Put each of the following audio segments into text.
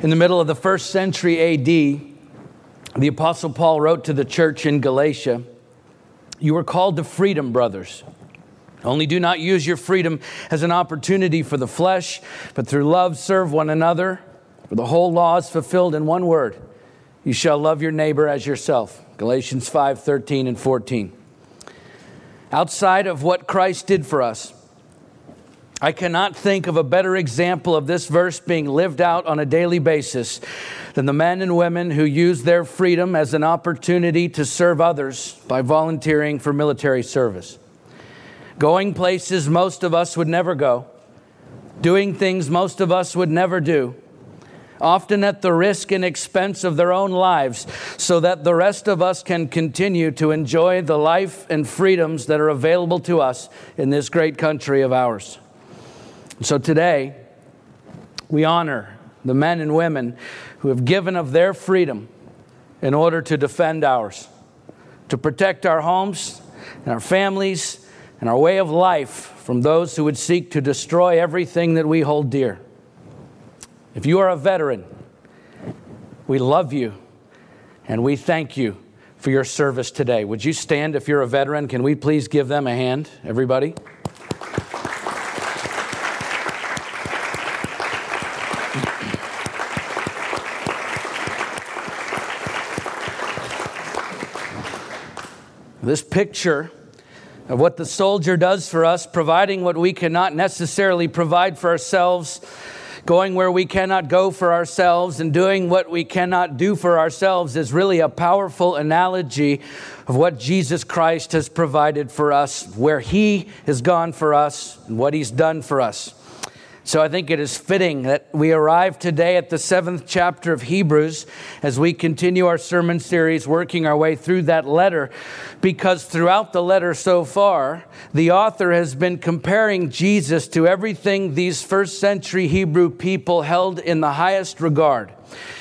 In the middle of the first century AD, the Apostle Paul wrote to the church in Galatia You are called to freedom, brothers. Only do not use your freedom as an opportunity for the flesh, but through love serve one another. For the whole law is fulfilled in one word you shall love your neighbor as yourself. Galatians 5 13 and 14. Outside of what Christ did for us, I cannot think of a better example of this verse being lived out on a daily basis than the men and women who use their freedom as an opportunity to serve others by volunteering for military service. Going places most of us would never go, doing things most of us would never do, often at the risk and expense of their own lives, so that the rest of us can continue to enjoy the life and freedoms that are available to us in this great country of ours. So today, we honor the men and women who have given of their freedom in order to defend ours, to protect our homes and our families and our way of life from those who would seek to destroy everything that we hold dear. If you are a veteran, we love you and we thank you for your service today. Would you stand if you're a veteran? Can we please give them a hand, everybody? This picture of what the soldier does for us, providing what we cannot necessarily provide for ourselves, going where we cannot go for ourselves, and doing what we cannot do for ourselves, is really a powerful analogy of what Jesus Christ has provided for us, where He has gone for us, and what He's done for us. So I think it is fitting that we arrive today at the seventh chapter of Hebrews as we continue our sermon series, working our way through that letter, because throughout the letter so far, the author has been comparing Jesus to everything these first century Hebrew people held in the highest regard.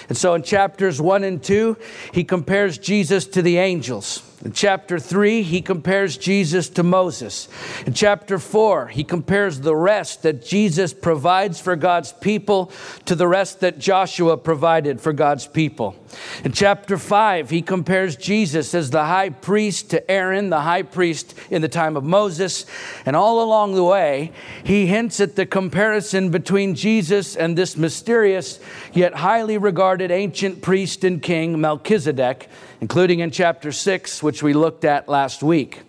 And so in chapters one and two, he compares Jesus to the angels. In chapter 3, he compares Jesus to Moses. In chapter 4, he compares the rest that Jesus provides for God's people to the rest that Joshua provided for God's people. In chapter 5, he compares Jesus as the high priest to Aaron, the high priest in the time of Moses. And all along the way, he hints at the comparison between Jesus and this mysterious yet highly regarded ancient priest and king, Melchizedek including in chapter 6, which we looked at last week.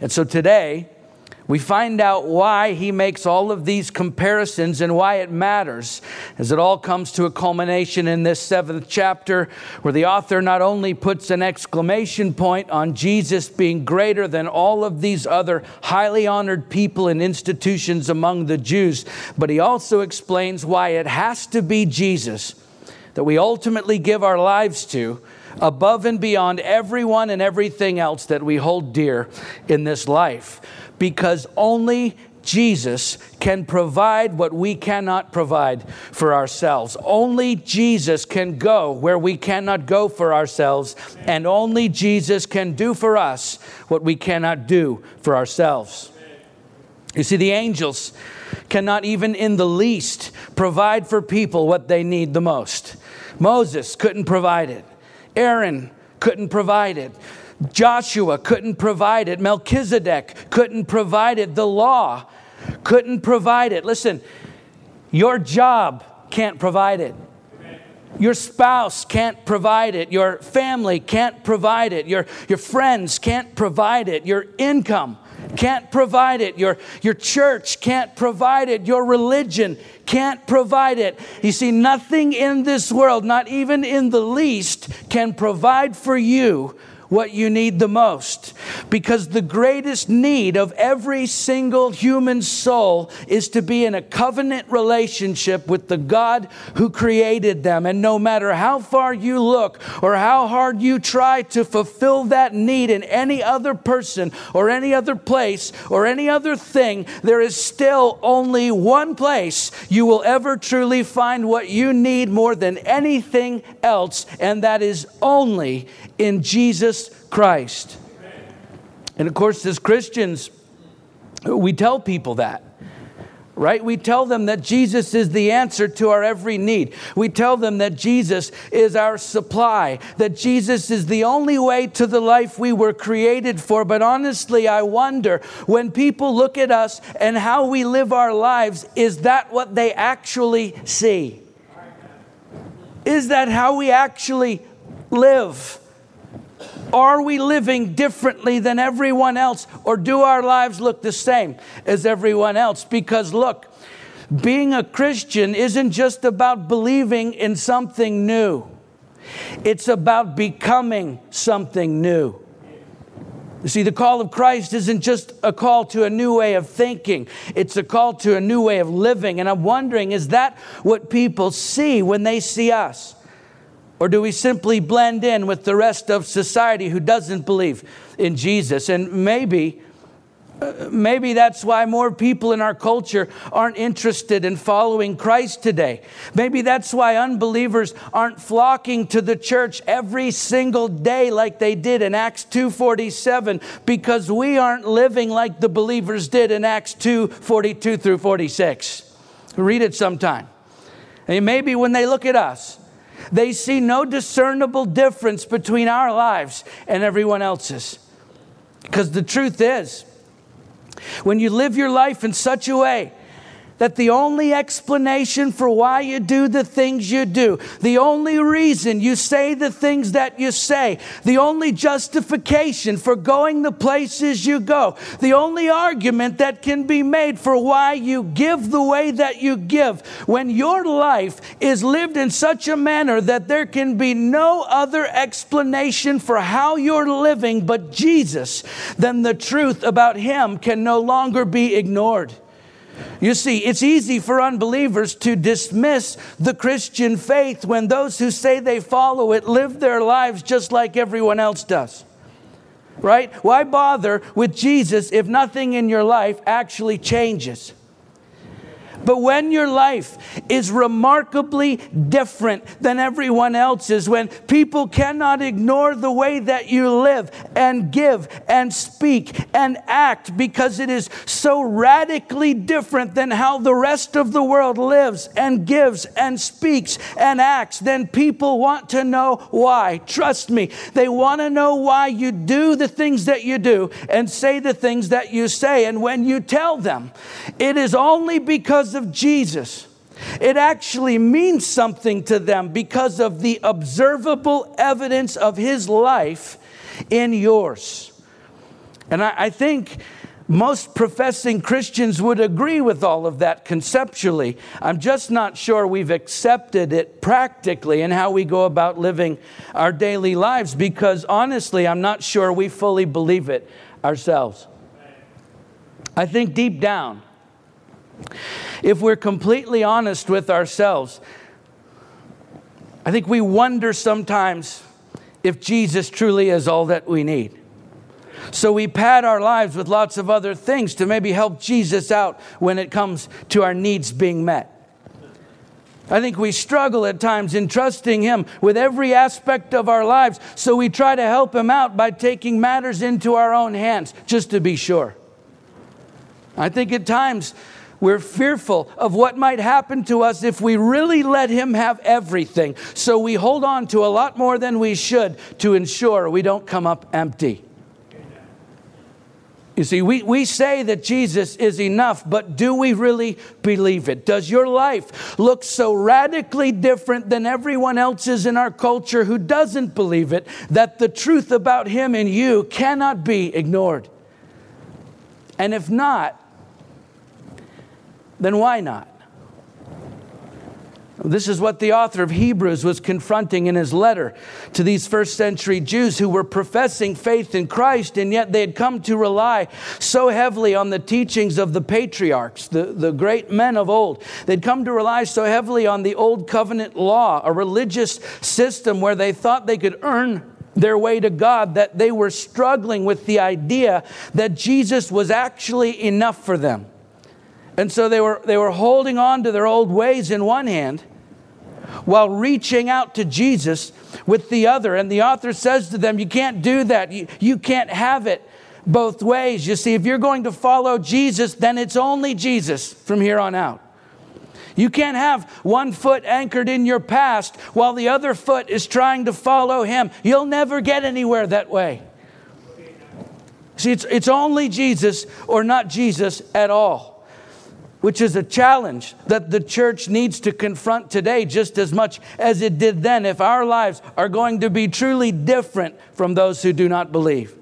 And so today, we find out why he makes all of these comparisons and why it matters as it all comes to a culmination in this seventh chapter, where the author not only puts an exclamation point on Jesus being greater than all of these other highly honored people and institutions among the Jews, but he also explains why it has to be Jesus that we ultimately give our lives to above and beyond everyone and everything else that we hold dear in this life. Because only Jesus can provide what we cannot provide for ourselves. Only Jesus can go where we cannot go for ourselves, and only Jesus can do for us what we cannot do for ourselves. You see, the angels cannot even in the least provide for people what they need the most. Moses couldn't provide it. Aaron couldn't provide it. Joshua couldn't provide it. Melchizedek couldn't provide it. The law couldn't provide it. Listen, your job can't provide it. Your spouse can't provide it. Your family can't provide it. Your, your friends can't provide it. Your income can't provide it. Your, your church can't provide it. Your religion can't provide it. You see, nothing in this world, not even in the least, can provide for you what you need the most. Because the greatest need of every single human soul is to be in a covenant relationship with the God who created them. And no matter how far you look or how hard you try to fulfill that need in any other person or any other place or any other thing, there is still only one place you will ever truly find what you need more than anything else, and that is only in Jesus Christ. And of course, as Christians, we tell people that. right? We tell them that Jesus is the answer to our every need. We tell them that Jesus is our supply, that Jesus is the only way to the life we were created for. But honestly, I wonder when people look at us and how we live our lives, is that what they actually see? Is that how we actually live? Are we living differently than everyone else, or do our lives look the same as everyone else? Because look, being a Christian isn't just about believing in something new, it's about becoming something new. You see, the call of Christ isn't just a call to a new way of thinking, it's a call to a new way of living. And I'm wondering, is that what people see when they see us? Or do we simply blend in with the rest of society who doesn't believe in Jesus? And maybe, uh, maybe that's why more people in our culture aren't interested in following Christ today. Maybe that's why unbelievers aren't flocking to the church every single day like they did in Acts 2:47 because we aren't living like the believers did in Acts 2:42 through 46. Read it sometime. And maybe when they look at us, they see no discernible difference between our lives and everyone else's. Because the truth is, when you live your life in such a way that the only explanation for why you do the things you do, the only reason you say the things that you say, the only justification for going the places you go, the only argument that can be made for why you give the way that you give, when your life is lived in such a manner that there can be no other explanation for how you're living but Jesus, then the truth about Him can no longer be ignored. You see, it's easy for unbelievers to dismiss the Christian faith when those who say they follow it live their lives just like everyone else does. Right? Why bother with Jesus if nothing in your life actually changes? But when your life is remarkably different than everyone else's, when people cannot ignore the way that you live and give and speak and act because it is so radically different than how the rest of the world lives and gives and speaks and acts, then people want to know why. Trust me, they want to know why you do the things that you do and say the things that you say. And when you tell them, it is only because because of Jesus. It actually means something to them because of the observable evidence of his life in yours. And I, I, think most professing Christians would agree with all of that conceptually. I'm just not sure we've accepted it practically in how we go about living our daily lives because honestly, I'm not sure we fully believe it ourselves. I think deep down, if we're completely honest with ourselves, I think we wonder sometimes if Jesus truly is all that we need. So we pad our lives with lots of other things to maybe help Jesus out when it comes to our needs being met. I think we struggle at times in trusting Him with every aspect of our lives, so we try to help Him out by taking matters into our own hands just to be sure. I think at times we're fearful of what might happen to us if we really let Him have everything. So we hold on to a lot more than we should to ensure we don't come up empty. You see, we, we say that Jesus is enough, but do we really believe it? Does your life look so radically different than everyone else's in our culture who doesn't believe it that the truth about Him and you cannot be ignored? And if not, then why not? This is what the author of Hebrews was confronting in his letter to these first century Jews who were professing faith in Christ, and yet they had come to rely so heavily on the teachings of the patriarchs, the, the great men of old. They'd come to rely so heavily on the old covenant law, a religious system where they thought they could earn their way to God, that they were struggling with the idea that Jesus was actually enough for them. And so they were, they were holding on to their old ways in one hand while reaching out to Jesus with the other. And the author says to them, You can't do that. You, you can't have it both ways. You see, if you're going to follow Jesus, then it's only Jesus from here on out. You can't have one foot anchored in your past while the other foot is trying to follow him. You'll never get anywhere that way. See, it's, it's only Jesus or not Jesus at all, which is a challenge that the church needs to confront today just as much as it did then if our lives are going to be truly different from those who do not believe.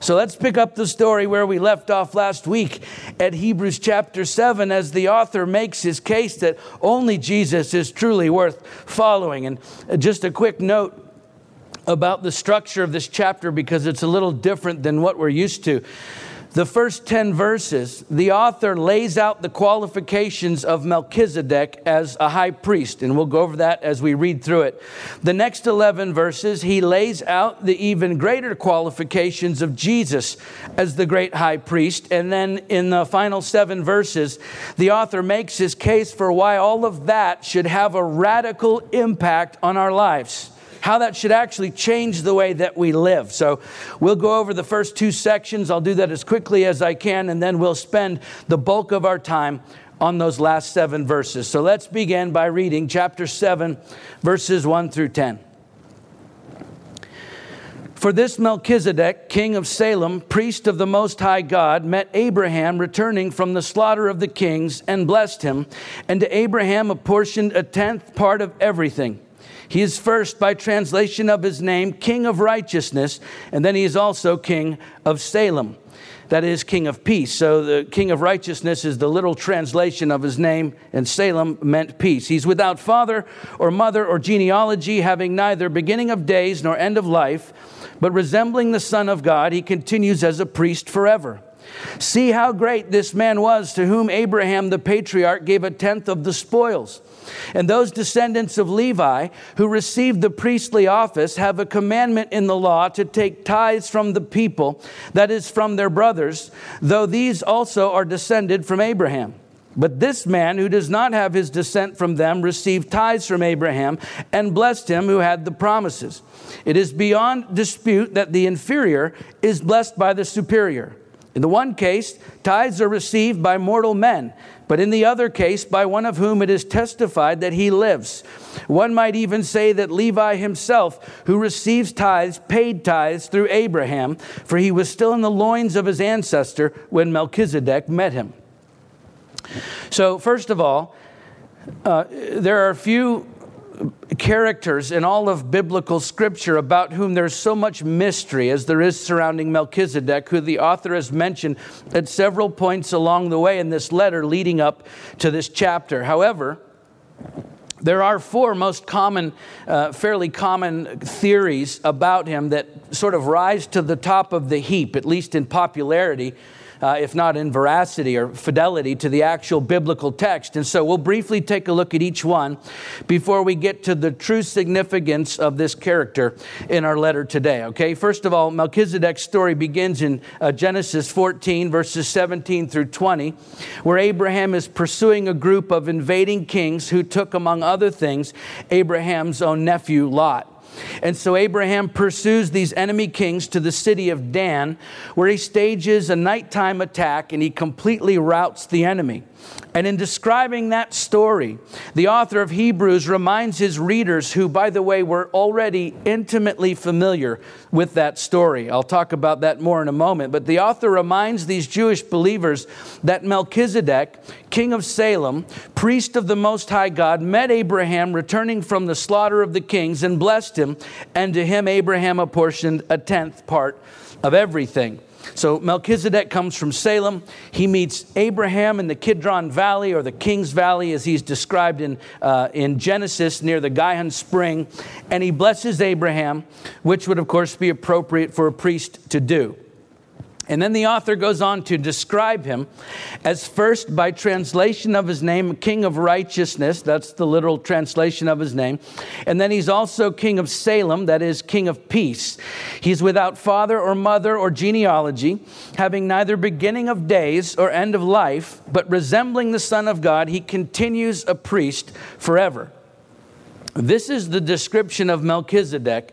So let's pick up the story where we left off last week at Hebrews chapter 7 as the author makes his case that only Jesus is truly worth following. And just a quick note about the structure of this chapter because it's a little different than what we're used to the first 10 verses, the author lays out the qualifications of Melchizedek as a high priest, and we'll go over that as we read through it. The next 11 verses, he lays out the even greater qualifications of Jesus as the great high priest. And then in the final seven verses, the author makes his case for why all of that should have a radical impact on our lives how that should actually change the way that we live. So we'll go over the first two sections. I'll do that as quickly as I can, and then we'll spend the bulk of our time on those last seven verses. So let's begin by reading chapter 7, verses 1 through 10. For this Melchizedek, king of Salem, priest of the Most High God, met Abraham returning from the slaughter of the kings and blessed him, and to Abraham apportioned a tenth part of everything. He is first, by translation of his name, King of Righteousness, and then he is also King of Salem. That is, King of Peace. So the King of Righteousness is the literal translation of his name, and Salem meant peace. He's without father or mother or genealogy, having neither beginning of days nor end of life, but resembling the Son of God, he continues as a priest forever. See how great this man was to whom Abraham the patriarch gave a tenth of the spoils. And those descendants of Levi who received the priestly office have a commandment in the law to take tithes from the people, that is, from their brothers, though these also are descended from Abraham. But this man who does not have his descent from them received tithes from Abraham and blessed him who had the promises. It is beyond dispute that the inferior is blessed by the superior. In the one case, tithes are received by mortal men but in the other case, by one of whom it is testified that he lives. One might even say that Levi himself, who receives tithes, paid tithes through Abraham, for he was still in the loins of his ancestor when Melchizedek met him. So, first of all, uh, there are a few characters in all of biblical scripture about whom there's so much mystery as there is surrounding Melchizedek, who the author has mentioned at several points along the way in this letter leading up to this chapter. However, there are four most common, uh, fairly common theories about him that sort of rise to the top of the heap, at least in popularity uh, if not in veracity or fidelity to the actual biblical text. And so we'll briefly take a look at each one before we get to the true significance of this character in our letter today. Okay, first of all, Melchizedek's story begins in uh, Genesis 14, verses 17 through 20, where Abraham is pursuing a group of invading kings who took, among other things, Abraham's own nephew, Lot. And so Abraham pursues these enemy kings to the city of Dan, where he stages a nighttime attack and he completely routs the enemy. And in describing that story, the author of Hebrews reminds his readers, who, by the way, were already intimately familiar with that story. I'll talk about that more in a moment. But the author reminds these Jewish believers that Melchizedek, king of Salem, priest of the Most High God, met Abraham returning from the slaughter of the kings and blessed him, and to him Abraham apportioned a tenth part of everything. So Melchizedek comes from Salem. He meets Abraham in the Kidron Valley or the King's Valley as he's described in, uh, in Genesis near the Gihon Spring. And he blesses Abraham, which would, of course, be appropriate for a priest to do. And then the author goes on to describe him as first, by translation of his name, King of Righteousness. That's the literal translation of his name. And then he's also King of Salem, that is, King of Peace. He's without father or mother or genealogy, having neither beginning of days or end of life, but resembling the Son of God, he continues a priest forever. This is the description of Melchizedek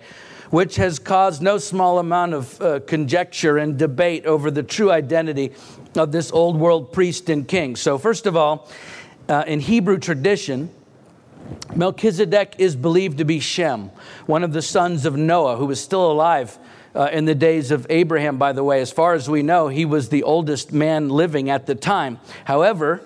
which has caused no small amount of uh, conjecture and debate over the true identity of this old world priest and king. So, first of all, uh, in Hebrew tradition, Melchizedek is believed to be Shem, one of the sons of Noah, who was still alive uh, in the days of Abraham, by the way. As far as we know, he was the oldest man living at the time. However,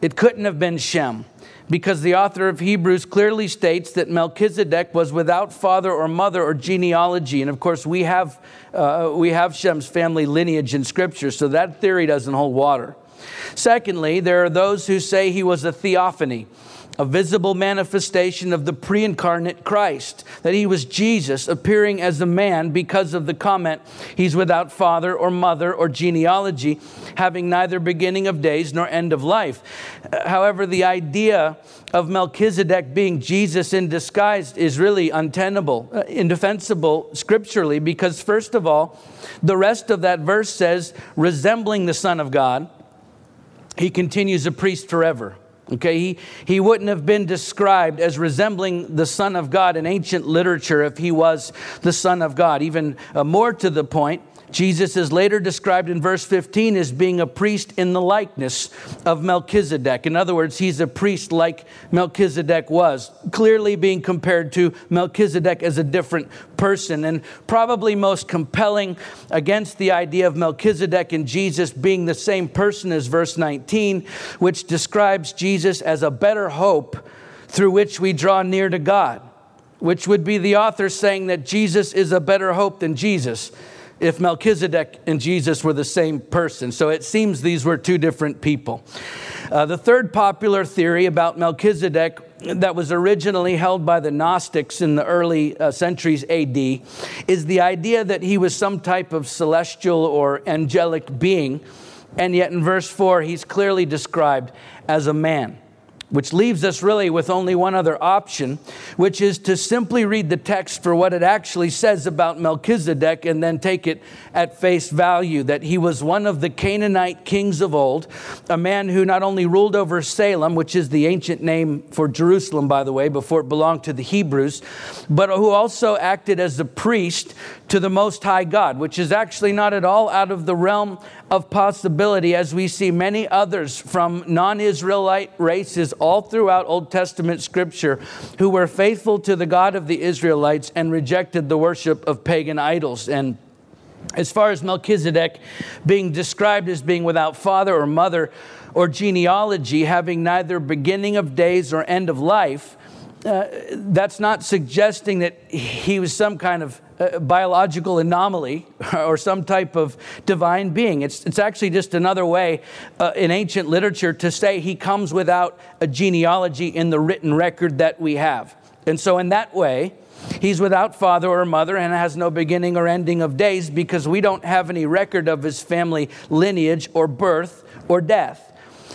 it couldn't have been Shem because the author of Hebrews clearly states that Melchizedek was without father or mother or genealogy. And of course, we have, uh, we have Shem's family lineage in Scripture, so that theory doesn't hold water. Secondly, there are those who say he was a theophany a visible manifestation of the pre incarnate Christ, that he was Jesus appearing as a man because of the comment, he's without father or mother or genealogy, having neither beginning of days nor end of life. However, the idea of Melchizedek being Jesus in disguise is really untenable, uh, indefensible scripturally, because first of all, the rest of that verse says, resembling the Son of God, he continues a priest forever. Okay, he, he wouldn't have been described as resembling the Son of God in ancient literature if he was the Son of God. Even uh, more to the point, Jesus is later described in verse 15 as being a priest in the likeness of Melchizedek. In other words, he's a priest like Melchizedek was, clearly being compared to Melchizedek as a different person. And probably most compelling against the idea of Melchizedek and Jesus being the same person as verse 19, which describes Jesus as a better hope through which we draw near to God, which would be the author saying that Jesus is a better hope than Jesus if Melchizedek and Jesus were the same person. So it seems these were two different people. Uh, the third popular theory about Melchizedek that was originally held by the Gnostics in the early uh, centuries AD is the idea that he was some type of celestial or angelic being, and yet in verse 4, he's clearly described as a man which leaves us really with only one other option, which is to simply read the text for what it actually says about Melchizedek and then take it at face value that he was one of the Canaanite kings of old, a man who not only ruled over Salem, which is the ancient name for Jerusalem, by the way, before it belonged to the Hebrews, but who also acted as the priest to the Most High God, which is actually not at all out of the realm of possibility, as we see many others from non Israelite races all throughout Old Testament scripture who were faithful to the God of the Israelites and rejected the worship of pagan idols. And as far as Melchizedek being described as being without father or mother or genealogy, having neither beginning of days or end of life, uh, that's not suggesting that he was some kind of uh, biological anomaly or some type of divine being. It's, it's actually just another way uh, in ancient literature to say he comes without a genealogy in the written record that we have. And so, in that way, he's without father or mother and has no beginning or ending of days because we don't have any record of his family lineage or birth or death.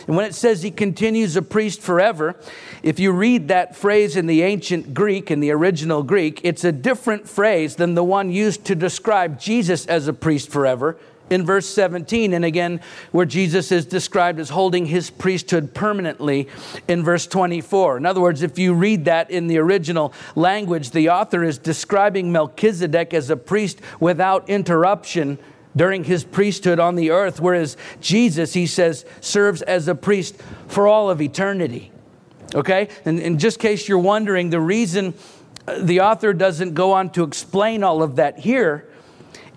And when it says he continues a priest forever, if you read that phrase in the ancient Greek, in the original Greek, it's a different phrase than the one used to describe Jesus as a priest forever in verse 17, and again, where Jesus is described as holding his priesthood permanently in verse 24. In other words, if you read that in the original language, the author is describing Melchizedek as a priest without interruption during his priesthood on the earth, whereas Jesus, he says, serves as a priest for all of eternity. Okay? And, in just case you're wondering, the reason uh, the author doesn't go on to explain all of that here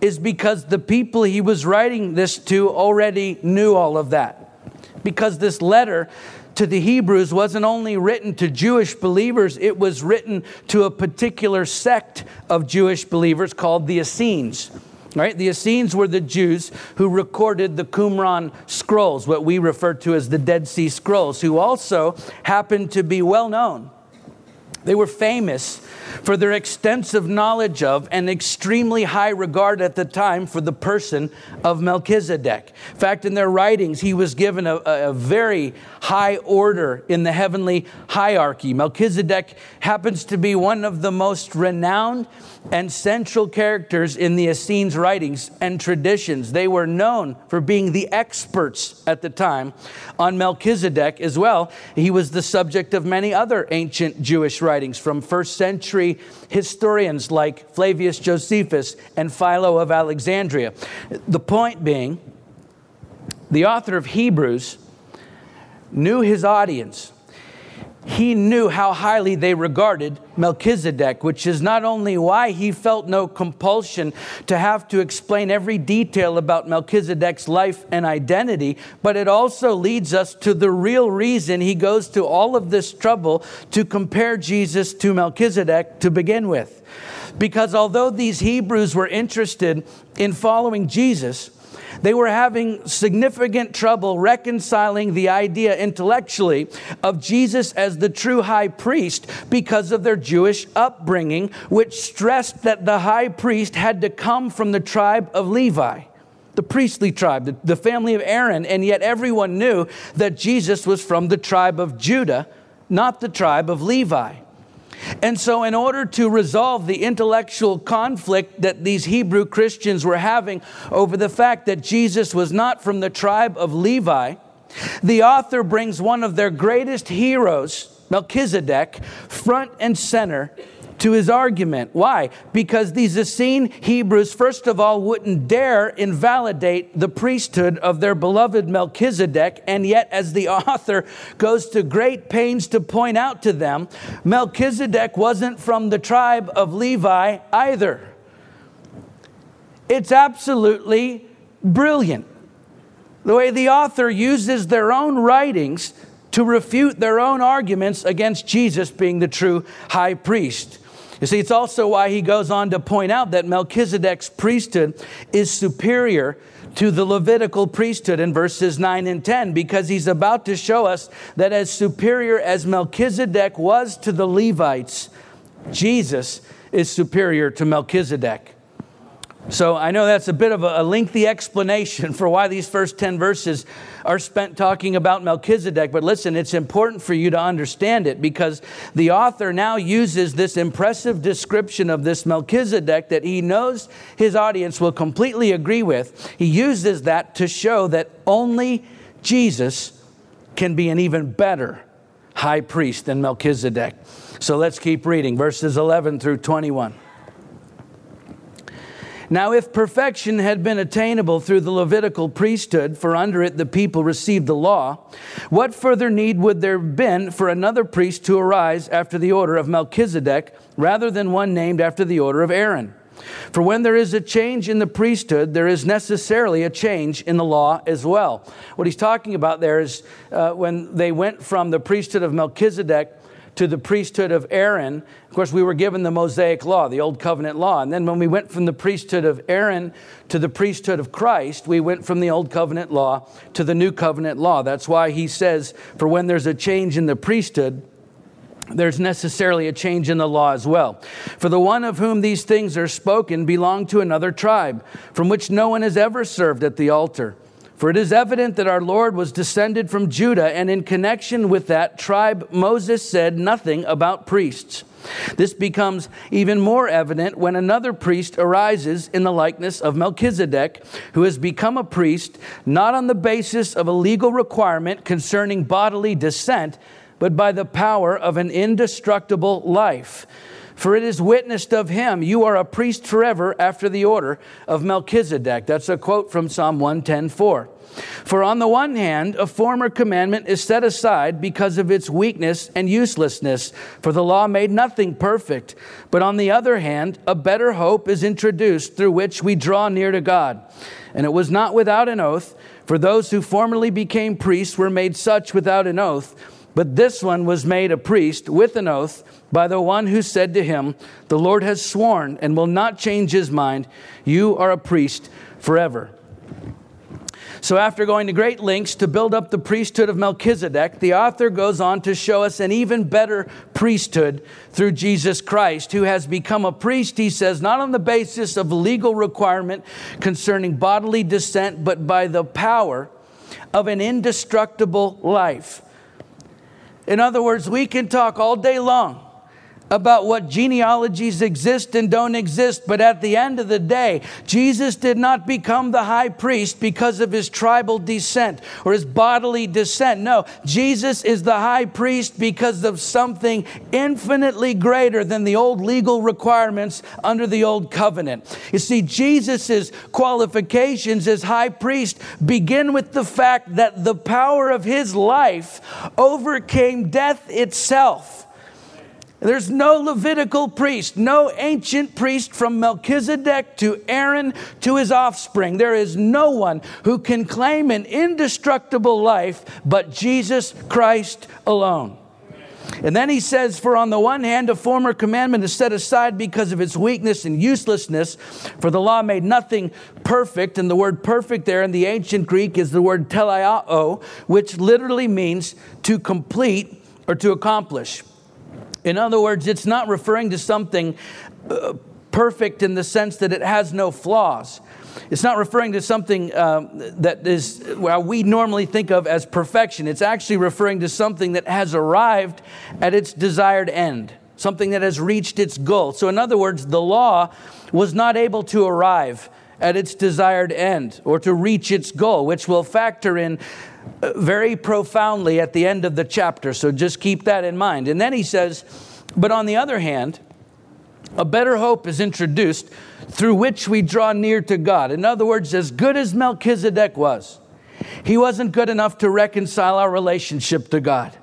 is because the people he was writing this to already knew all of that. Because this letter to the Hebrews wasn't only written to Jewish believers, it was written to a particular sect of Jewish believers called the Essenes. Right? The Essenes were the Jews who recorded the Qumran scrolls, what we refer to as the Dead Sea Scrolls, who also happened to be well known. They were famous for their extensive knowledge of and extremely high regard at the time for the person of Melchizedek. In fact, in their writings, he was given a, a very high order in the heavenly hierarchy. Melchizedek happens to be one of the most renowned and central characters in the Essenes writings and traditions. They were known for being the experts at the time on Melchizedek as well. He was the subject of many other ancient Jewish writings writings from first century historians like Flavius Josephus and Philo of Alexandria. The point being, the author of Hebrews knew his audience he knew how highly they regarded Melchizedek, which is not only why he felt no compulsion to have to explain every detail about Melchizedek's life and identity, but it also leads us to the real reason he goes to all of this trouble to compare Jesus to Melchizedek to begin with. Because although these Hebrews were interested in following Jesus, they were having significant trouble reconciling the idea intellectually of Jesus as the true high priest because of their Jewish upbringing, which stressed that the high priest had to come from the tribe of Levi the priestly tribe, the, family of Aaron, and yet everyone knew that Jesus was from the tribe of Judah, not the tribe of Levi. And so, in order to resolve the intellectual conflict that these Hebrew Christians were having over the fact that Jesus was not from the tribe of Levi, the author brings one of their greatest heroes, Melchizedek, front and center to his argument. Why? Because these Essene Hebrews, first of all, wouldn't dare invalidate the priesthood of their beloved Melchizedek, and yet, as the author goes to great pains to point out to them, Melchizedek wasn't from the tribe of Levi either. It's absolutely brilliant. The way the author uses their own writings to refute their own arguments against Jesus being the true high priest. You see, it's also why he goes on to point out that Melchizedek's priesthood is superior to the Levitical priesthood in verses 9 and 10 because he's about to show us that as superior as Melchizedek was to the Levites, Jesus is superior to Melchizedek. So I know that's a bit of a lengthy explanation for why these first 10 verses are spent talking about Melchizedek, but listen, it's important for you to understand it because the author now uses this impressive description of this Melchizedek that he knows his audience will completely agree with. He uses that to show that only Jesus can be an even better high priest than Melchizedek. So let's keep reading verses 11 through 21. Now, if perfection had been attainable through the Levitical priesthood, for under it the people received the law, what further need would there have been for another priest to arise after the order of Melchizedek, rather than one named after the order of Aaron? For when there is a change in the priesthood, there is necessarily a change in the law as well. What he's talking about there is uh, when they went from the priesthood of Melchizedek to the priesthood of Aaron. Of course, we were given the Mosaic law, the Old Covenant law. And then when we went from the priesthood of Aaron to the priesthood of Christ, we went from the Old Covenant law to the New Covenant law. That's why he says, for when there's a change in the priesthood, there's necessarily a change in the law as well. For the one of whom these things are spoken belonged to another tribe, from which no one has ever served at the altar. For it is evident that our Lord was descended from Judah, and in connection with that tribe, Moses said nothing about priests. This becomes even more evident when another priest arises in the likeness of Melchizedek, who has become a priest not on the basis of a legal requirement concerning bodily descent, but by the power of an indestructible life. For it is witnessed of him, you are a priest forever after the order of Melchizedek. That's a quote from Psalm 110:4. For on the one hand, a former commandment is set aside because of its weakness and uselessness, for the law made nothing perfect. But on the other hand, a better hope is introduced through which we draw near to God. And it was not without an oath, for those who formerly became priests were made such without an oath. But this one was made a priest with an oath by the one who said to him, The Lord has sworn and will not change his mind. You are a priest forever. So, after going to great lengths to build up the priesthood of Melchizedek, the author goes on to show us an even better priesthood through Jesus Christ, who has become a priest, he says, not on the basis of legal requirement concerning bodily descent, but by the power of an indestructible life. In other words, we can talk all day long about what genealogies exist and don't exist, but at the end of the day, Jesus did not become the high priest because of his tribal descent or his bodily descent. No, Jesus is the high priest because of something infinitely greater than the old legal requirements under the old covenant. You see, Jesus' qualifications as high priest begin with the fact that the power of his life overcame death itself. There's no Levitical priest, no ancient priest from Melchizedek to Aaron to his offspring. There is no one who can claim an indestructible life but Jesus Christ alone. And then he says, For on the one hand, a former commandment is set aside because of its weakness and uselessness, for the law made nothing perfect. And the word perfect there in the ancient Greek is the word teleao, which literally means to complete or to accomplish. In other words, it's not referring to something uh, perfect in the sense that it has no flaws. It's not referring to something uh, that is well, we normally think of as perfection. It's actually referring to something that has arrived at its desired end, something that has reached its goal. So, in other words, the law was not able to arrive at its desired end or to reach its goal, which will factor in uh, very profoundly at the end of the chapter. So just keep that in mind. And then he says, But on the other hand, a better hope is introduced through which we draw near to God. In other words, as good as Melchizedek was, he wasn't good enough to reconcile our relationship to God.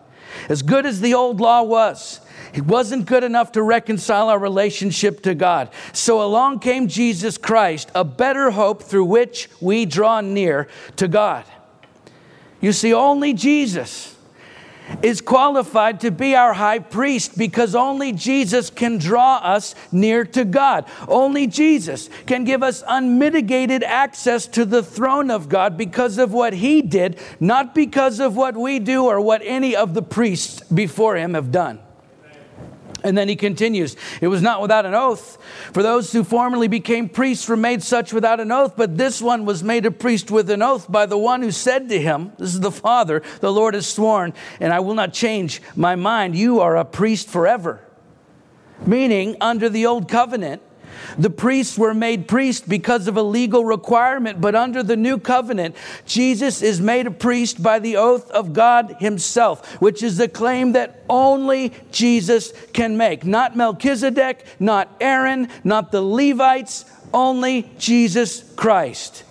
As good as the old law was, it wasn't good enough to reconcile our relationship to God. So along came Jesus Christ, a better hope through which we draw near to God. You see, only Jesus is qualified to be our high priest because only Jesus can draw us near to God. Only Jesus can give us unmitigated access to the throne of God because of what he did, not because of what we do or what any of the priests before him have done. And then he continues, it was not without an oath. For those who formerly became priests were made such without an oath, but this one was made a priest with an oath by the one who said to him, This is the Father, the Lord has sworn, and I will not change my mind. You are a priest forever. Meaning, under the old covenant, the priests were made priests because of a legal requirement, but under the new covenant, Jesus is made a priest by the oath of God Himself, which is a claim that only Jesus can make. Not Melchizedek, not Aaron, not the Levites, only Jesus Christ.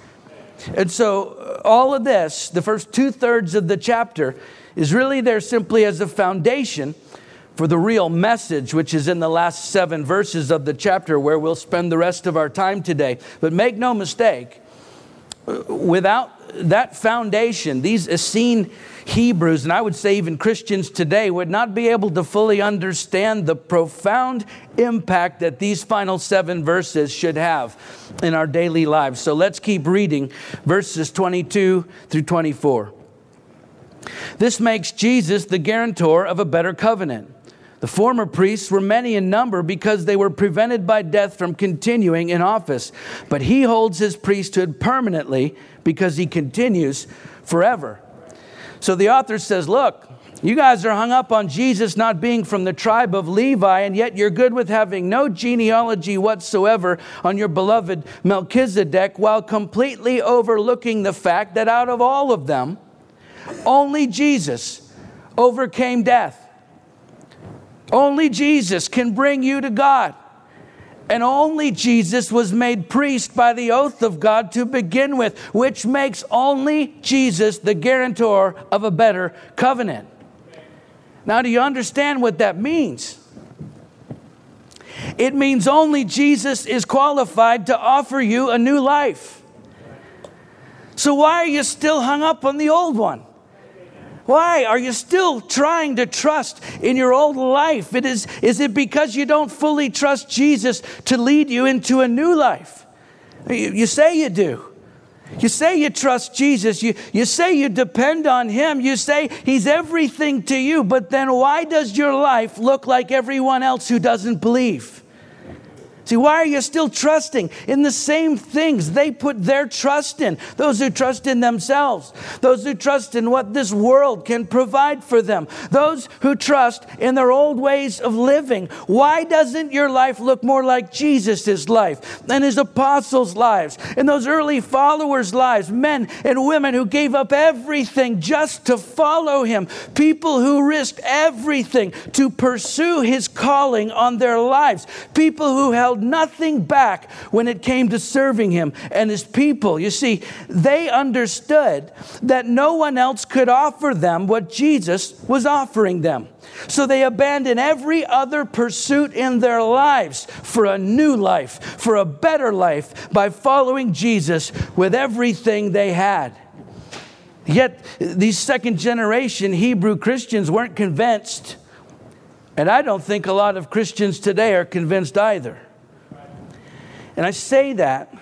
And so, uh, all of this, the first two thirds of the chapter, is really there simply as a foundation for the real message, which is in the last seven verses of the chapter where we'll spend the rest of our time today. But make no mistake, without that foundation, these Essene Hebrews, and I would say even Christians today, would not be able to fully understand the profound impact that these final seven verses should have in our daily lives. So let's keep reading verses 22 through 24. This makes Jesus the guarantor of a better covenant the former priests were many in number because they were prevented by death from continuing in office. But he holds his priesthood permanently because he continues forever. So the author says, Look, you guys are hung up on Jesus not being from the tribe of Levi, and yet you're good with having no genealogy whatsoever on your beloved Melchizedek, while completely overlooking the fact that out of all of them, only Jesus overcame death. Only Jesus can bring you to God. And only Jesus was made priest by the oath of God to begin with, which makes only Jesus the guarantor of a better covenant. Now, do you understand what that means? It means only Jesus is qualified to offer you a new life. So, why are you still hung up on the old one? Why are you still trying to trust in your old life? It is, is it because you don't fully trust Jesus to lead you into a new life? You, you say you do. You say you trust Jesus. You, you say you depend on Him. You say He's everything to you. But then why does your life look like everyone else who doesn't believe? See, why are you still trusting in the same things they put their trust in? Those who trust in themselves, those who trust in what this world can provide for them, those who trust in their old ways of living. Why doesn't your life look more like Jesus' life and his apostles' lives and those early followers' lives? Men and women who gave up everything just to follow him, people who risked everything to pursue his calling on their lives, people who held held nothing back when it came to serving him and his people. You see, they understood that no one else could offer them what Jesus was offering them. So they abandoned every other pursuit in their lives for a new life, for a better life, by following Jesus with everything they had. Yet these second generation Hebrew Christians weren't convinced. And I don't think a lot of Christians today are convinced either. And I say that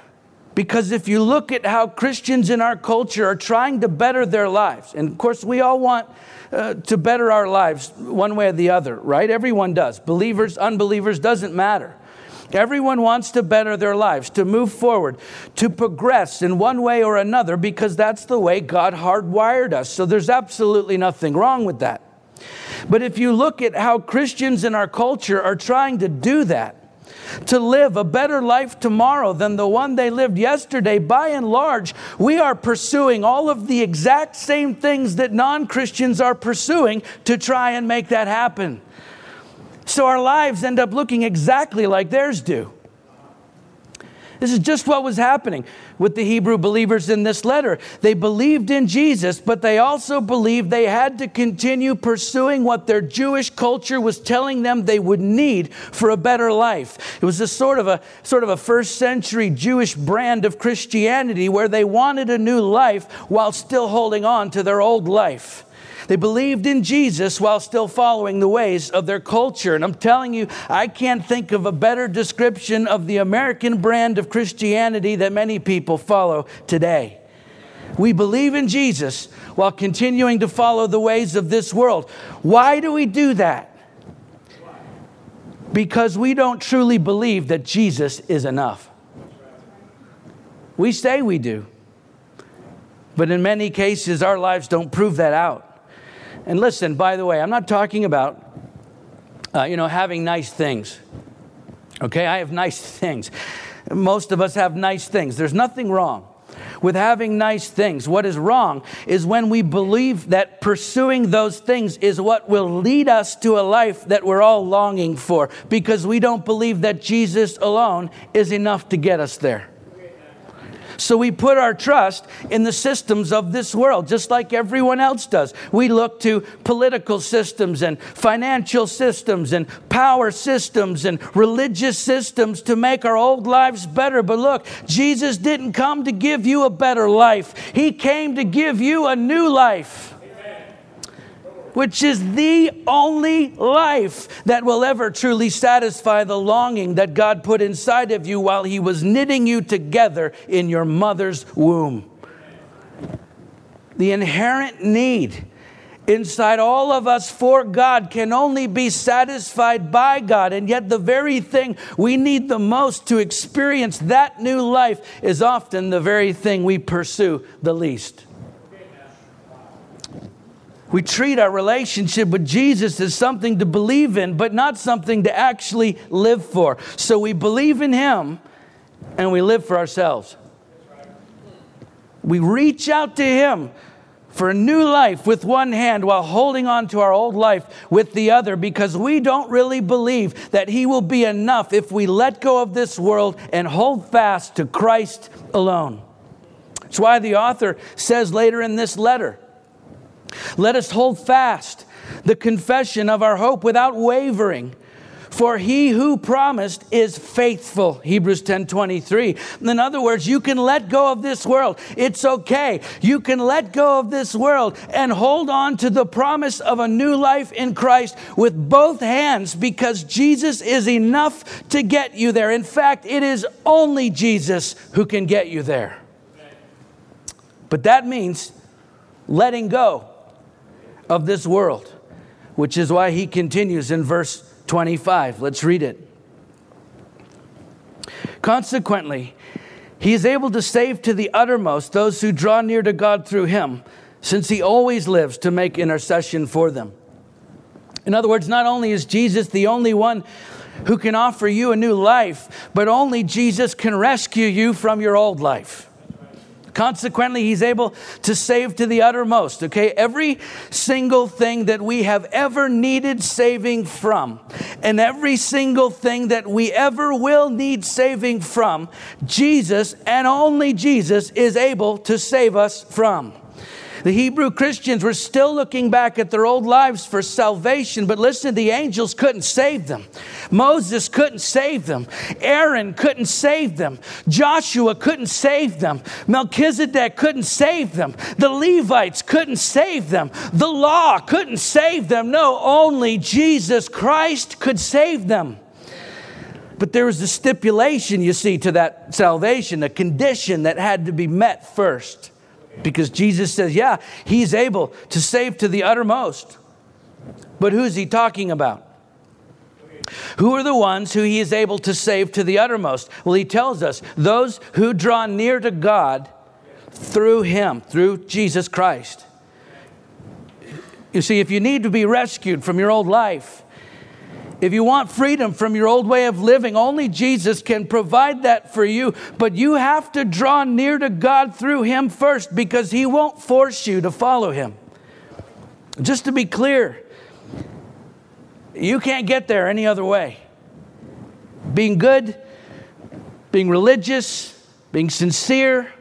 because if you look at how Christians in our culture are trying to better their lives, and of course, we all want uh, to better our lives one way or the other, right? Everyone does. Believers, unbelievers, doesn't matter. Everyone wants to better their lives, to move forward, to progress in one way or another because that's the way God hardwired us. So there's absolutely nothing wrong with that. But if you look at how Christians in our culture are trying to do that, to live a better life tomorrow than the one they lived yesterday, by and large, we are pursuing all of the exact same things that non Christians are pursuing to try and make that happen. So our lives end up looking exactly like theirs do. This is just what was happening with the Hebrew believers in this letter. They believed in Jesus, but they also believed they had to continue pursuing what their Jewish culture was telling them they would need for a better life. It was a sort of a sort of a first century Jewish brand of Christianity where they wanted a new life while still holding on to their old life. They believed in Jesus while still following the ways of their culture. And I'm telling you, I can't think of a better description of the American brand of Christianity that many people follow today. We believe in Jesus while continuing to follow the ways of this world. Why do we do that? Because we don't truly believe that Jesus is enough. We say we do, but in many cases, our lives don't prove that out. And listen, by the way, I'm not talking about, uh, you know, having nice things. Okay, I have nice things. Most of us have nice things. There's nothing wrong with having nice things. What is wrong is when we believe that pursuing those things is what will lead us to a life that we're all longing for because we don't believe that Jesus alone is enough to get us there. So we put our trust in the systems of this world, just like everyone else does. We look to political systems and financial systems and power systems and religious systems to make our old lives better. But look, Jesus didn't come to give you a better life, He came to give you a new life which is the only life that will ever truly satisfy the longing that God put inside of you while He was knitting you together in your mother's womb. The inherent need inside all of us for God can only be satisfied by God. And yet, the very thing we need the most to experience that new life is often the very thing we pursue the least. We treat our relationship with Jesus as something to believe in, but not something to actually live for. So we believe in Him and we live for ourselves. We reach out to Him for a new life with one hand while holding on to our old life with the other because we don't really believe that He will be enough if we let go of this world and hold fast to Christ alone. That's why the author says later in this letter, let us hold fast the confession of our hope without wavering. For he who promised is faithful. Hebrews 10 23. In other words, you can let go of this world. It's okay. You can let go of this world and hold on to the promise of a new life in Christ with both hands because Jesus is enough to get you there. In fact, it is only Jesus who can get you there. But that means letting go of this world, which is why he continues in verse 25. Let's read it. Consequently, he is able to save to the uttermost those who draw near to God through him, since he always lives to make intercession for them. In other words, not only is Jesus the only one who can offer you a new life, but only Jesus can rescue you from your old life. Consequently, he's able to save to the uttermost, okay? Every single thing that we have ever needed saving from, and every single thing that we ever will need saving from, Jesus and only Jesus is able to save us from. The Hebrew Christians were still looking back at their old lives for salvation, but listen, the angels couldn't save them. Moses couldn't save them. Aaron couldn't save them. Joshua couldn't save them. Melchizedek couldn't save them. The Levites couldn't save them. The law couldn't save them. No, only Jesus Christ could save them. But there was a stipulation, you see, to that salvation, a condition that had to be met first. Because Jesus says, yeah, he's able to save to the uttermost. But who's he talking about? Who are the ones who he is able to save to the uttermost? Well, he tells us those who draw near to God through him, through Jesus Christ. You see, if you need to be rescued from your old life, if you want freedom from your old way of living, only Jesus can provide that for you. But you have to draw near to God through Him first because He won't force you to follow Him. Just to be clear, you can't get there any other way. Being good, being religious, being sincere,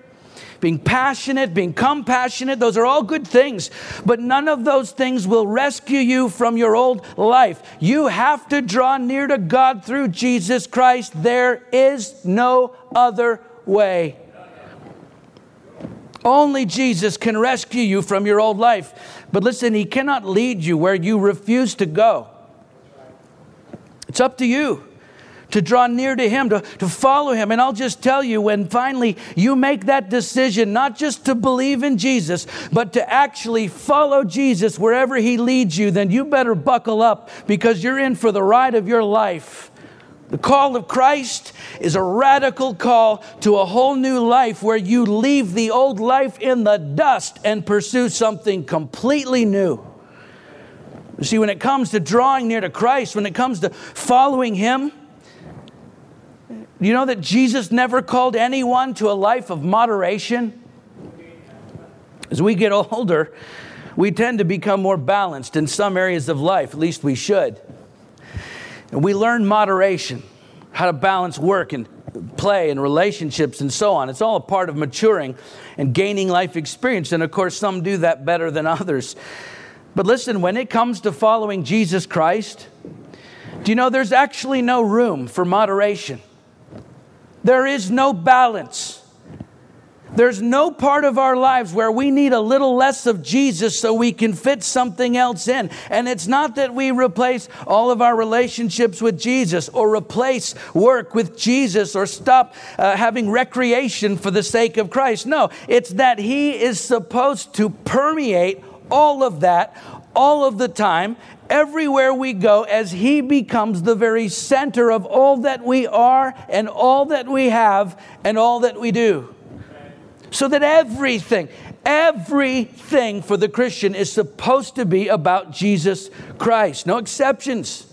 being passionate, being compassionate, those are all good things, but none of those things will rescue you from your old life. You have to draw near to God through Jesus Christ. There is no other way. Only Jesus can rescue you from your old life. But listen, He cannot lead you where you refuse to go. It's up to you to draw near to Him, to, to follow Him. And I'll just tell you, when finally you make that decision, not just to believe in Jesus, but to actually follow Jesus wherever He leads you, then you better buckle up because you're in for the ride of your life. The call of Christ is a radical call to a whole new life where you leave the old life in the dust and pursue something completely new. You see, when it comes to drawing near to Christ, when it comes to following Him, you know that Jesus never called anyone to a life of moderation? As we get older, we tend to become more balanced in some areas of life, at least we should. And we learn moderation, how to balance work and play and relationships and so on. It's all a part of maturing and gaining life experience. And of course, some do that better than others. But listen, when it comes to following Jesus Christ, do you know there's actually no room for moderation? There is no balance. There's no part of our lives where we need a little less of Jesus so we can fit something else in. And it's not that we replace all of our relationships with Jesus or replace work with Jesus or stop uh, having recreation for the sake of Christ. No, it's that He is supposed to permeate all of that all of the time everywhere we go as He becomes the very center of all that we are and all that we have and all that we do. So that everything, everything for the Christian is supposed to be about Jesus Christ, no exceptions.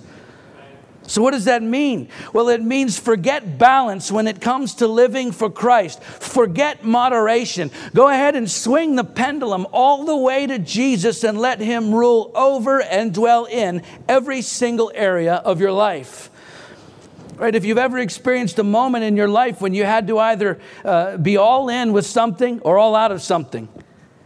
So, what does that mean? Well, it means forget balance when it comes to living for Christ. Forget moderation. Go ahead and swing the pendulum all the way to Jesus and let Him rule over and dwell in every single area of your life. Right? If you've ever experienced a moment in your life when you had to either uh, be all in with something or all out of something,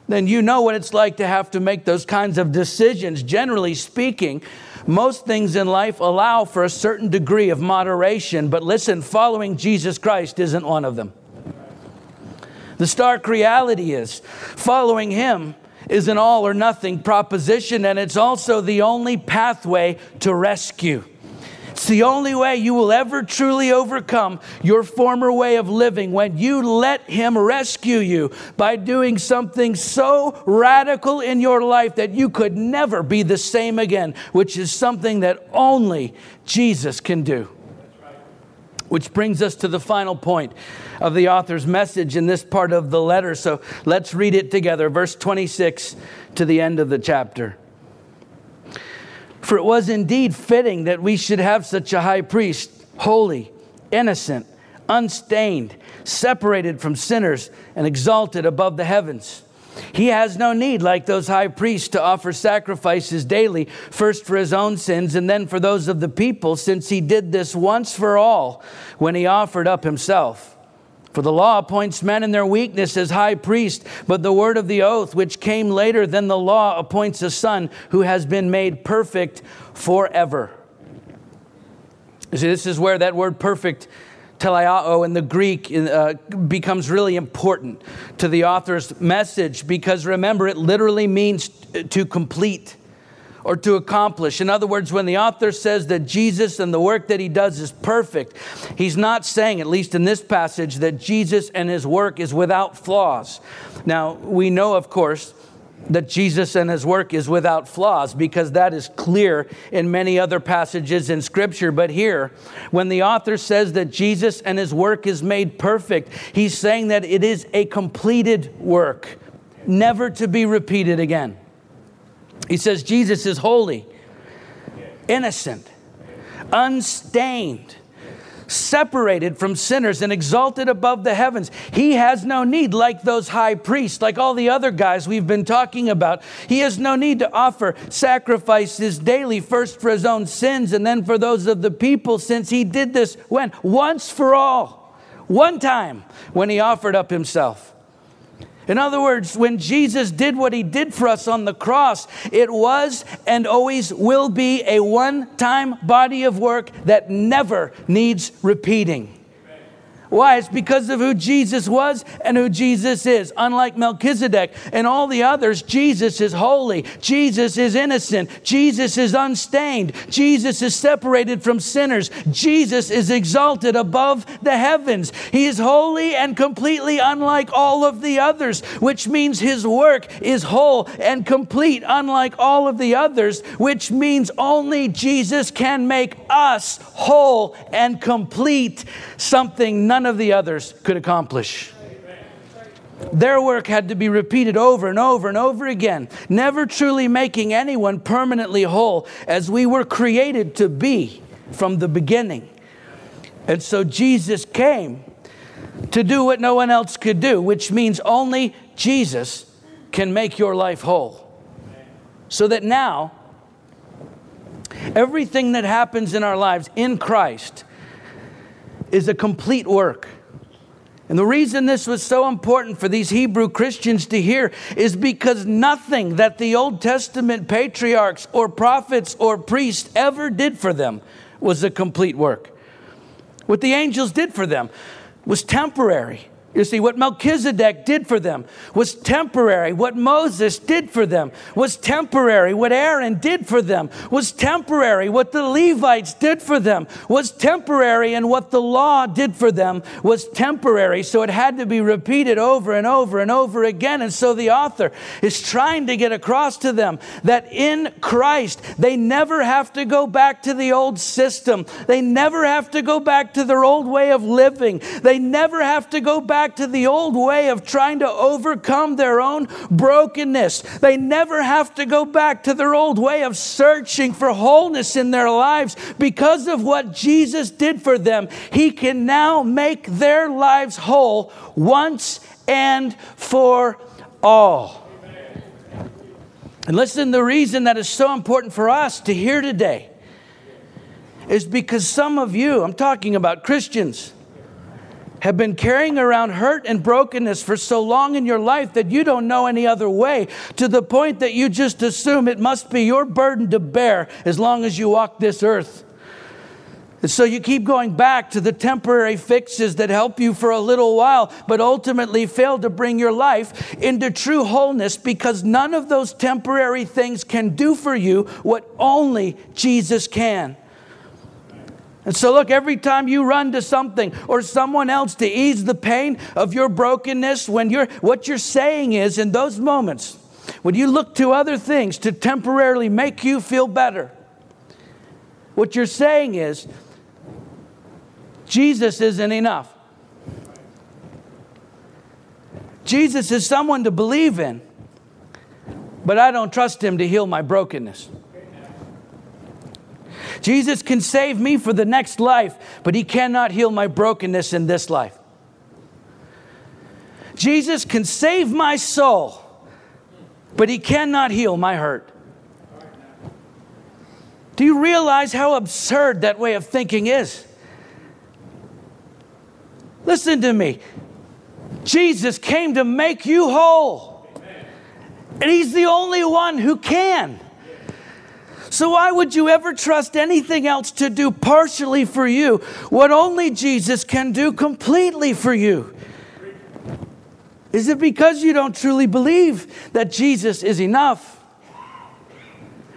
then you know what it's like to have to make those kinds of decisions, generally speaking. Most things in life allow for a certain degree of moderation, but listen, following Jesus Christ isn't one of them. The stark reality is following Him is an all or nothing proposition, and it's also the only pathway to rescue. It's the only way you will ever truly overcome your former way of living when you let Him rescue you by doing something so radical in your life that you could never be the same again, which is something that only Jesus can do. Which brings us to the final point of the author's message in this part of the letter. So let's read it together, verse 26 to the end of the chapter. For it was indeed fitting that we should have such a high priest, holy, innocent, unstained, separated from sinners, and exalted above the heavens. He has no need, like those high priests, to offer sacrifices daily, first for his own sins and then for those of the people, since he did this once for all when he offered up himself. For the law appoints men in their weakness as high priest, but the word of the oath, which came later than the law, appoints a son who has been made perfect forever. You see, this is where that word perfect teleao in the Greek uh, becomes really important to the author's message because remember, it literally means to complete or to accomplish. In other words, when the author says that Jesus and the work that he does is perfect, he's not saying, at least in this passage, that Jesus and his work is without flaws. Now, we know, of course, that Jesus and his work is without flaws because that is clear in many other passages in Scripture. But here, when the author says that Jesus and his work is made perfect, he's saying that it is a completed work, never to be repeated again. He says Jesus is holy, innocent, unstained separated from sinners and exalted above the heavens. He has no need, like those high priests, like all the other guys we've been talking about, he has no need to offer sacrifices daily, first for his own sins and then for those of the people, since he did this when? Once for all, one time when he offered up himself. In other words, when Jesus did what he did for us on the cross, it was and always will be a one time body of work that never needs repeating. Why? It's because of who Jesus was and who Jesus is. Unlike Melchizedek and all the others, Jesus is holy. Jesus is innocent. Jesus is unstained. Jesus is separated from sinners. Jesus is exalted above the heavens. He is holy and completely unlike all of the others, which means his work is whole and complete, unlike all of the others, which means only Jesus can make us whole and complete, something none none of the others could accomplish. Their work had to be repeated over and over and over again, never truly making anyone permanently whole as we were created to be from the beginning. And so Jesus came to do what no one else could do, which means only Jesus can make your life whole. So that now, everything that happens in our lives in Christ is a complete work. And the reason this was so important for these Hebrew Christians to hear is because nothing that the Old Testament patriarchs or prophets or priests ever did for them was a complete work. What the angels did for them was temporary. You see, what Melchizedek did for them was temporary. What Moses did for them was temporary. What Aaron did for them was temporary. What the Levites did for them was temporary. And what the law did for them was temporary. So it had to be repeated over and over and over again. And so the author is trying to get across to them that in Christ, they never have to go back to the old system. They never have to go back to their old way of living. They never have to go back back to the old way of trying to overcome their own brokenness. They never have to go back to their old way of searching for wholeness in their lives because of what Jesus did for them. He can now make their lives whole once and for all. And listen, the reason that is so important for us to hear today is because some of you, I'm talking about Christians, have been carrying around hurt and brokenness for so long in your life that you don't know any other way, to the point that you just assume it must be your burden to bear as long as you walk this earth. And so you keep going back to the temporary fixes that help you for a little while, but ultimately fail to bring your life into true wholeness because none of those temporary things can do for you what only Jesus can. And so, look, every time you run to something or someone else to ease the pain of your brokenness, when you're, what you're saying is in those moments, when you look to other things to temporarily make you feel better, what you're saying is, Jesus isn't enough. Jesus is someone to believe in, but I don't trust him to heal my brokenness. Jesus can save me for the next life, but he cannot heal my brokenness in this life. Jesus can save my soul, but he cannot heal my hurt. Do you realize how absurd that way of thinking is? Listen to me. Jesus came to make you whole. And He's the only one who can. So, why would you ever trust anything else to do partially for you what only Jesus can do completely for you? Is it because you don't truly believe that Jesus is enough?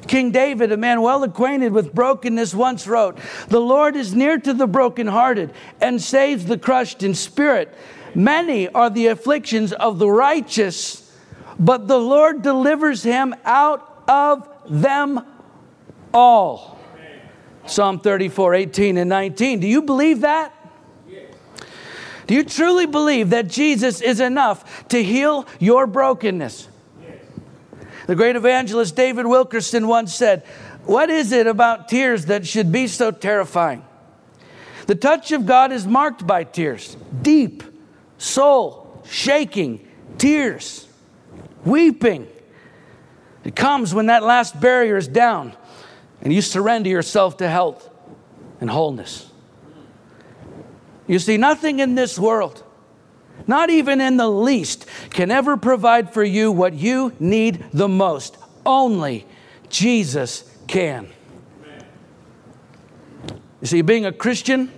King David, a man well acquainted with brokenness, once wrote, The Lord is near to the brokenhearted and saves the crushed in spirit. Many are the afflictions of the righteous, but the Lord delivers him out of them all. Psalm 34, 18 and 19. Do you believe that? Do you truly believe that Jesus is enough to heal your brokenness? The great evangelist David Wilkerson once said, What is it about tears that should be so terrifying? The touch of God is marked by tears, deep, soul shaking, tears, weeping. It comes when that last barrier is down and you surrender yourself to health and wholeness. You see, nothing in this world not even in the least, can ever provide for you what you need the most. Only Jesus can. You see, being a Christian,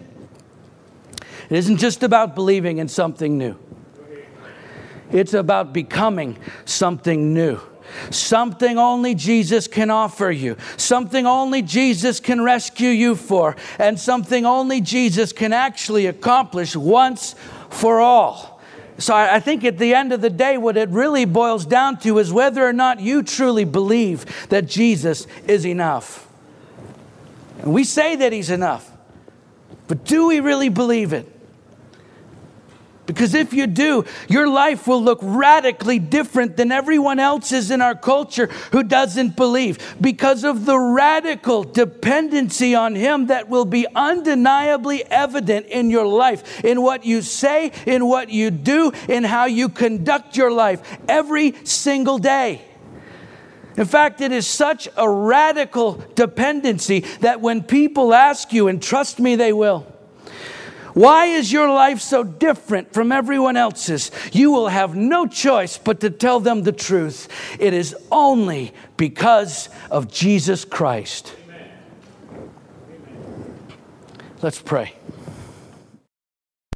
it isn't just about believing in something new, it's about becoming something new. Something only Jesus can offer you, something only Jesus can rescue you for, and something only Jesus can actually accomplish once for all. So I think at the end of the day, what it really boils down to is whether or not you truly believe that Jesus is enough. And we say that he's enough, but do we really believe it? Because if you do, your life will look radically different than everyone else's in our culture who doesn't believe because of the radical dependency on Him that will be undeniably evident in your life, in what you say, in what you do, in how you conduct your life every single day. In fact, it is such a radical dependency that when people ask you, and trust me, they will, why is your life so different from everyone else's? You will have no choice but to tell them the truth. It is only because of Jesus Christ. Amen. Let's pray.